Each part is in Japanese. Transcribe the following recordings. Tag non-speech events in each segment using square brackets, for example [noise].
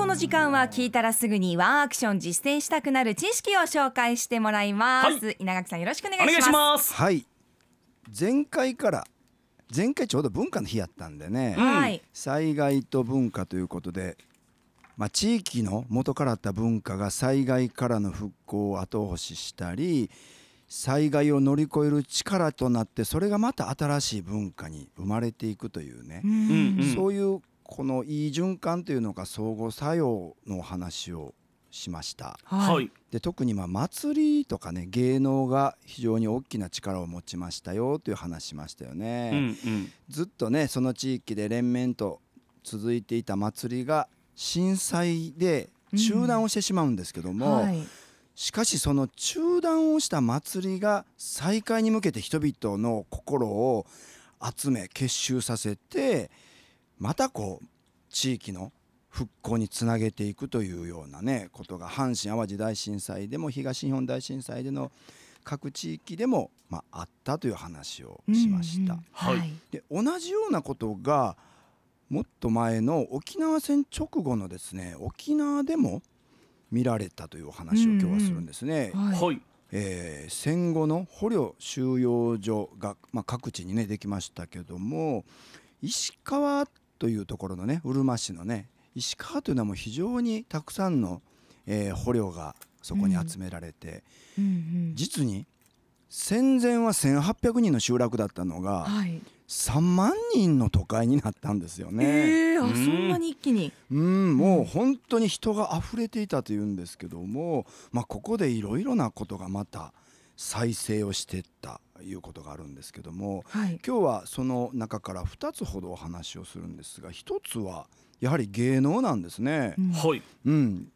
この時間は聞いたらすぐにワンアクション実践したくなる知識を紹介してもらいます、はい。稲垣さんよろしくお願いいします。します。はい。前回から前回ちょうど文化の日やったんでね、うん。はい。災害と文化ということで、まあ、地域の元からあった文化が災害からの復興を後押ししたり災害を乗り越える力となってそれがまた新しい文化に生まれていくというね、うんうん。そういうこのいい循環というのが相互作用のお話をしました。はい、はいで特にまあ祭りとかね芸能が非常に大きな力を持ちましたよという話しましたよね。うんうんずっとねその地域で連綿と続いていた祭りが震災で中断をしてしまうんですけども、はいしかしその中断をした祭りが再開に向けて人々の心を集め結集させてまたこう地域の復興につなげていくというようなねことが阪神・淡路大震災でも東日本大震災での各地域でも、まあ、あったという話をしました。うんうんはい。はい。で同じようなことがもっと前の沖縄戦直後のですね沖縄でも見られたというお話を今日はするんですね。はいはい。えー戦後の捕虜収容所が、まあ、各地にねできましたけども石川というところのねうるま市のね石川というのはもう非常にたくさんの、えー捕虜がそこに集められて、うん。うん実に戦前は1,800人の集落だったのが、はい。3万人の都会になったんですよね。えー、あうん。そんなに一気に。うん、もう本当に人が溢れていたというんですけども、まあ、ここでいろいろなことがまた再生をしていったいうことがあるんですけどもはい。今日はその中から2つほどお話をするんですが1つはやはり芸能なんですね。うん。はい。うん。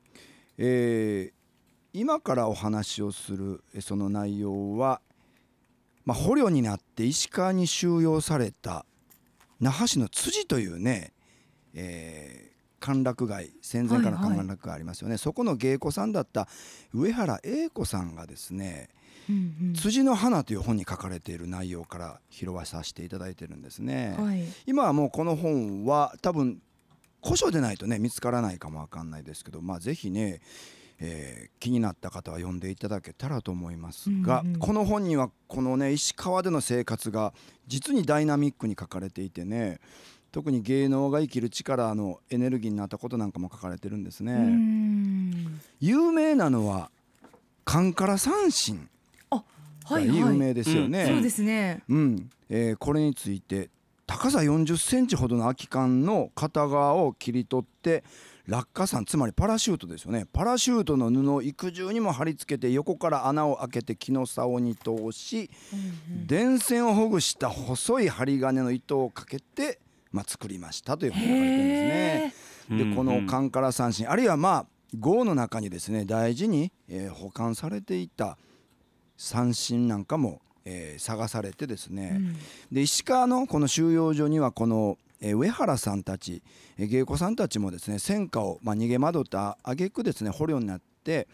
えー今からお話をするえその内容は、まあ、捕虜になって石川に収容された那覇市の辻というね、えー歓楽街戦前から歓楽街ありますよね、そこの芸妓さんだった上原英子さんがですねうんうん「辻の花」という本に書かれている内容から拾わさせていただいてるんですね。はい。今はもうこの本は多分古書でないとね見つからないかもわかんないですけどまあぜひね、えー気になった方は読んでいただけたらと思いますが、うんうん。この本にはこのね石川での生活が実にダイナミックに書かれていてね特に芸能が生きる力のエネルギーになったことなんかも書かれてるんですね。有名なのはカンカラ三神は有名ですよね。そうですね。うん、えーこれについて高さ40センチほどの空き缶の片側を切り取って落下傘つまりパラシュートですよね。パラシュートの布を幾重にも貼り付けて横から穴を開けて木の竿に通し電線をほぐした細い針金の糸をかけて、まあ、作りましたというふうに書かれてるんですね。うんでこのカンカラ三振あるいはまあ壕の中にですね大事に、えー保管されていた三振なんかも、えー探されてですね、で石川のこの収容所にはこの、えー上原さんたち、えー芸妓さんたちもですね戦火を、まあ、逃げ惑った挙句ですね捕虜になって、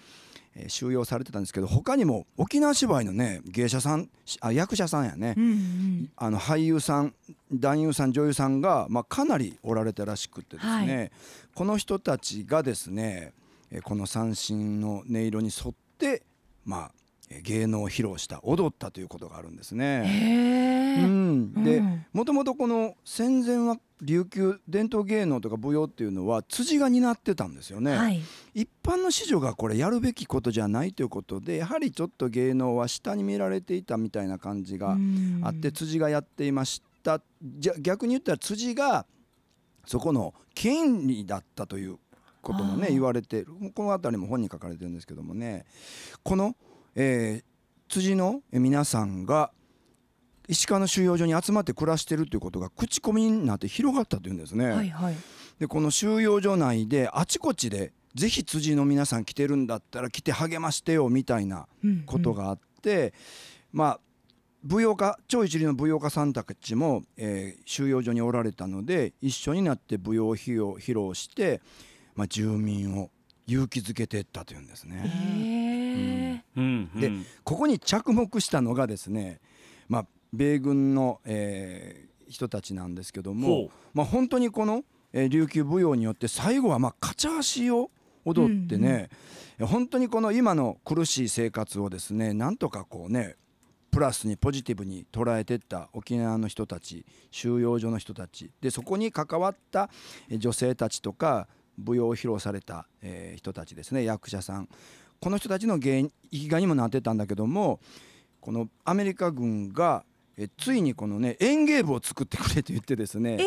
えー収容されてたんですけど他にも沖縄芝居のね芸者さんあ役者さんやね、うんうん。あの俳優さん男優さん女優さんが、まあ、かなりおられたらしくてですね、はこの人たちがですねえーこの三振の音色に沿って、まあ、えー芸能を披露した踊ったということがあるんですね。うん、でうん。もともとこの戦前は琉球伝統芸能とか舞踊っていうのは辻が担ってたんですよね。はい。一般の子女がこれやるべきことじゃないということでやはりちょっと芸能は下に見られていたみたいな感じがうん。あって辻がやっていました。じゃ逆に言ったら辻がそこの権利だったということもね言われてる。この辺りも本に書かれてるんですけどもね。この、えー辻の皆さんが石川の収容所に集まって暮らしてるということが口コミになって広がったというんですね。はいはいでこの収容所内であちこちでぜひ辻の皆さん来てるんだったら来て励ましてよみたいなうんことがあって、まあ舞踊家超一流の舞踊家さんたちも、えー収容所におられたので一緒になって舞踊を披露披露して、まあ、住民を勇気づけていったというんですね。でここに着目したのがですね、まあ、米軍の、えー人たちなんですけどもまあ、本当にこのえー琉球舞踊によって最後はまあカチャーシーを踊ってね、本当にこの今の苦しい生活をですねなんとかこうねプラスにポジティブに捉えていった沖縄の人たち収容所の人たちでそこに関わったえー女性たちとか舞踊を披露された、えー人たちですね役者さんこの人たちの原因生きがいにもなってたんだけどもこのアメリカ軍がえついにこのね演芸部を作ってくれと言ってですね、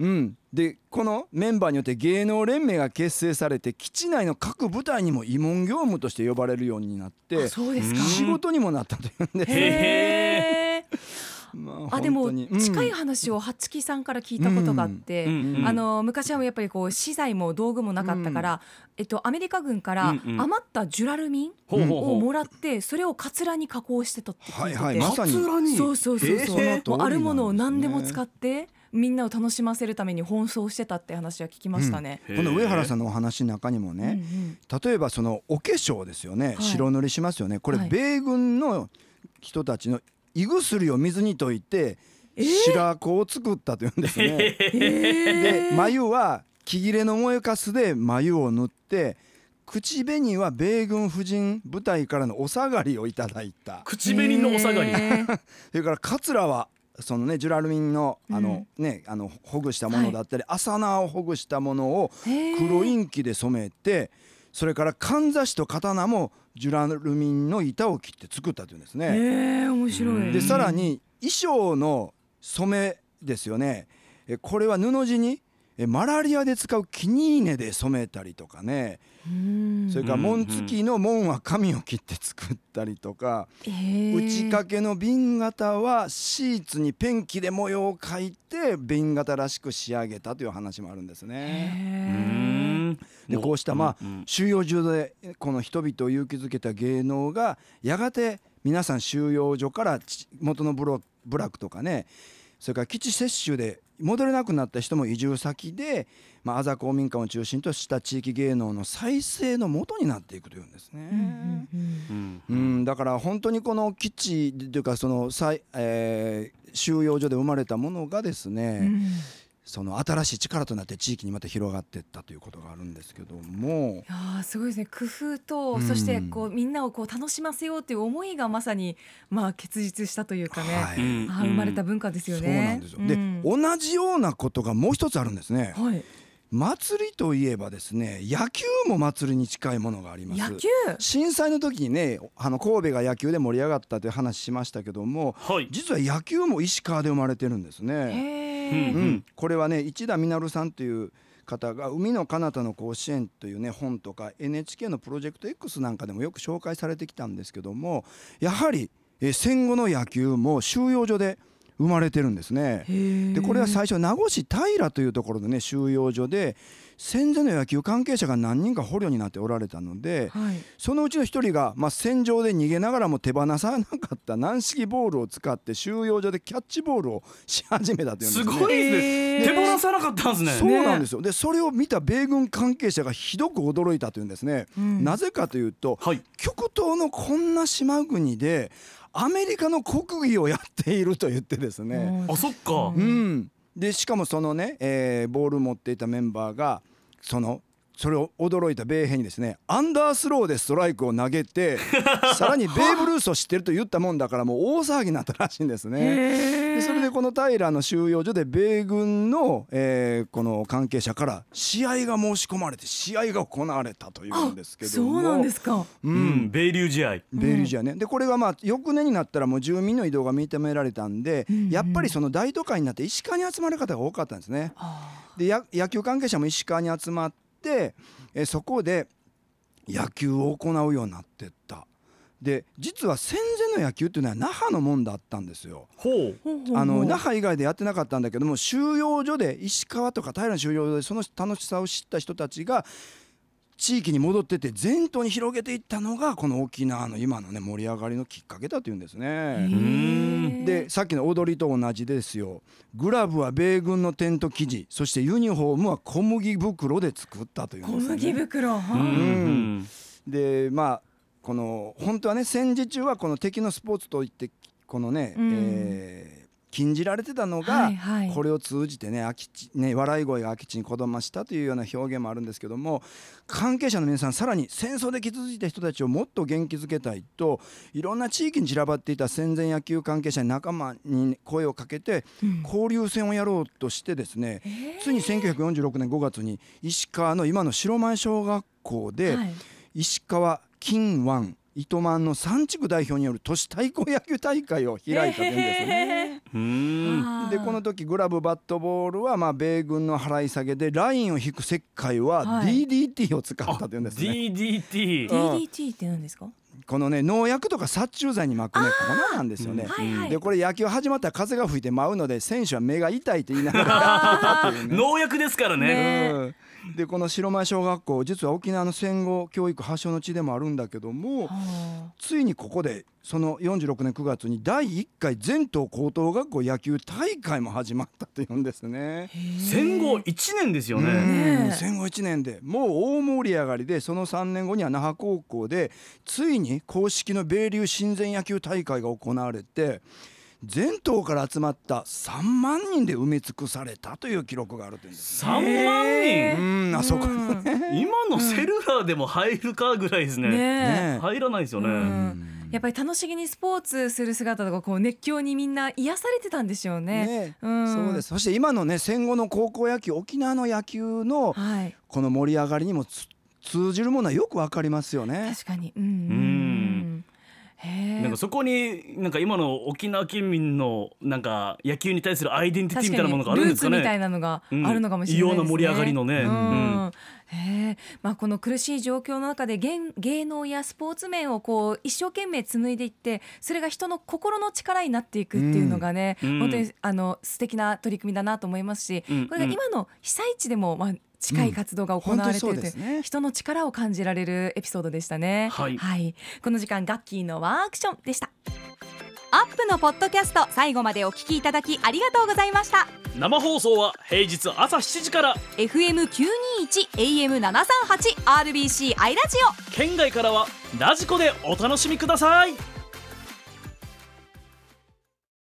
うん、でこのメンバーによって芸能連盟が結成されて基地内の各部隊にも慰問業務として呼ばれるようになってあそうですか。仕事にもなったというんです、あでも近い話を八木さんから聞いたことがあって、うん。うん。あの昔はやっぱりこう資材も道具もなかったから、えっとアメリカ軍からうんうん。余ったジュラルミンをもらってそれをカツラに加工してたって聞いてて、そうそうそうそう、えーあるものを何でも使ってみんなを楽しませるために奔走してたって話は聞きましたね。この上原さんんのお話の中にもうんうね、ん。例えばそのお化粧ですよね、はい。白塗りしますよね。これはい。米軍の人たちの胃薬を水に溶いて白子を作ったというんですね。で眉は木切れの燃えかすで眉を塗って口紅は米軍婦人部隊からのお下がりをいただいた。口紅のお下がり。[laughs] それからカツラはそのねジュラルミンのあの、ねあのほぐしたものだったり、麻縄をほぐしたものを黒インキで染めてそれからかんざしと刀もジュラルミンの板を切って作ったというんですね。へえ面白い。でさらに衣装の染めですよね。えこれは布地にえマラリアで使うキニーネで染めたりとかね。うん。それから紋付きの紋は紙を切って作ったりとか。へー打ち掛けの瓶型はシーツにペンキで模様を描いて瓶型らしく仕上げたという話もあるんですね。へーでこうしたまあうん。収容所でこの人々を勇気づけた芸能がやがて皆さん収容所からち元のブロ部落とかねそれから基地接種で戻れなくなった人も移住先で、まあ、あざ公民館を中心とした地域芸能の再生の元になっていくというんですね。うんうんうんうん、だから本当にこの基地というかその再、えー収容所で生まれたものがですね、うんその新しい力となって地域にまた広がっていったということがあるんですけども。いやーすごいですね。工夫と、うん。そしてこうみんなをこう楽しませようという思いがまさにまあ結実したというかね、はい。生まれた文化ですよそうね。なんですよ、うん。で同じようなことがもう一つあるんですね。はい、祭りといえばですね野球も祭りに近いものがあります。野球？震災の時にねあの神戸が野球で盛り上がったという話しましたけどもはい。実は野球も石川で生まれてるんですね。ううん。ん、これはね市田実さんという方が「海の彼方の甲子園」というね本とか NHK のプロジェクト X なんかでもよく紹介されてきたんですけどもやはりえ戦後の野球も収容所で生まれてるんですね。でこれは最初名護市平というところのね収容所で戦前の野球関係者が何人か捕虜になっておられたのではい、そのうちの一人が、まあ、戦場で逃げながらも手放さなかった軟式ボールを使って収容所でキャッチボールをし始めたというんですすね。ごいですね。手放さなかったんですね。そうなんですよ。でそれを見た米軍関係者がひどく驚いたというんですね、うん。なぜかというとはい。極東のこんな島国でアメリカの国技をやっていると言ってですね、あそっか。ううん。ん、でしかもそのね、えーボールを持っていたメンバーがそのそれを驚いた米兵にですねアンダースローでストライクを投げて [laughs] さらにベーブ・ルースを知ってると言ったもんだからもう大騒ぎになったらしいんですね。でそれでこの平の収容所で米軍の、えーこの関係者から試合が申し込まれて試合が行われたというんですけども。そうなんですか。ううんん米流試合。ベイリージャーね、でこれがまあ翌年になったらもう住民の移動が認められたんで、うんうん。やっぱりその大都会になって石川に集まる方が多かったんですね。あでや野球関係者も石川に集まってえそこで野球を行うようになってった。で実は戦前の野球っていうのは那覇のもんだったんですよ。ほうーほうほうほうあの那覇以外でやってなかったんだけども収容所で石川とか平の収容所でその楽しさを知った人たちが地域に戻ってって全島に広げていったのがこの沖縄の今のね盛り上がりのきっかけだというんですへね。ーでさっきの踊りと同じですよグラブは米軍のテント生地そしてユニフォームは小麦袋で作ったというん小ですね。麦袋。はうんあうんでまあこの本当はね戦時中はこの敵のスポーツといってこのね、うんえー禁じられてたのが、はいはい。これを通じてね空き地ね笑い声が空き地にこだましたというような表現もあるんですけども関係者の皆さんさらに戦争で傷ついた人たちをもっと元気づけたいといろんな地域に散らばっていた戦前野球関係者に仲間に声をかけて交流戦をやろうとしてですね、ついに1946年5月に石川の今の白前小学校で、はい。石川金湾糸満の3地区代表による都市対抗野球大会を開いたというんですね。うーでこの時グラブバットボールはまあ米軍の払い下げでラインを引く石灰ははい DDT を使ったというんですね。DDT うん DDT って何ですか？このね農薬とか殺虫剤に巻くね粉なんですよね。はいはい。でこれ野球始まったら風が吹いて舞うので選手は目が痛いって言いながら。[laughs] 農薬ですからね。ねうん。でこの白前小学校実は沖縄の戦後教育発祥の地でもあるんだけどもはついにここでその46年9月に第1回全島高等学校野球大会も始まったというんですね。戦後1年ですようね戦後1年でもう大盛り上がりでその3年後には那覇高校でついに公式の米流親善野球大会が行われて全島から集まった3万人で埋め尽くされたという記録があるというんです。3万人？うんあそこにうん。ね今のセルラーでも入るかぐらいですね。えね入らないですよね。うんやっぱり楽しげにスポーツする姿とかこう熱狂にみんな癒されてたんでしょうね。ねうんそうですそして今のね戦後の高校野球沖縄の野球のはいこの盛り上がりにもつ通じるものはよくわかりますよね。確かに。うんうん。なんかそこになんか今の沖縄県民のなんか野球に対するアイデンティティみたいなものがあるんですかルーツみたいね。なのがあうんるのかもしれないですね。異様な盛り上がりのねううんえ。まあこの苦しい状況の中で芸芸能やスポーツ面をこう一生懸命紡いでいって、それが人の心の力になっていくっていうのがね、うん本当にあの素敵な取り組みだなと思いますし、うんこれが今の被災地でもまあ近い活動が行われているうんね人の力を感じられるエピソードでしたね。はいこの時間ガッキーのワンアクションでした。アップのポッドキャスト最後までお聞きいただきありがとうございました。生放送は平日朝7時から FM 九二一 AM 七三八 RBC アイラジオ。県外からはラジコでお楽しみください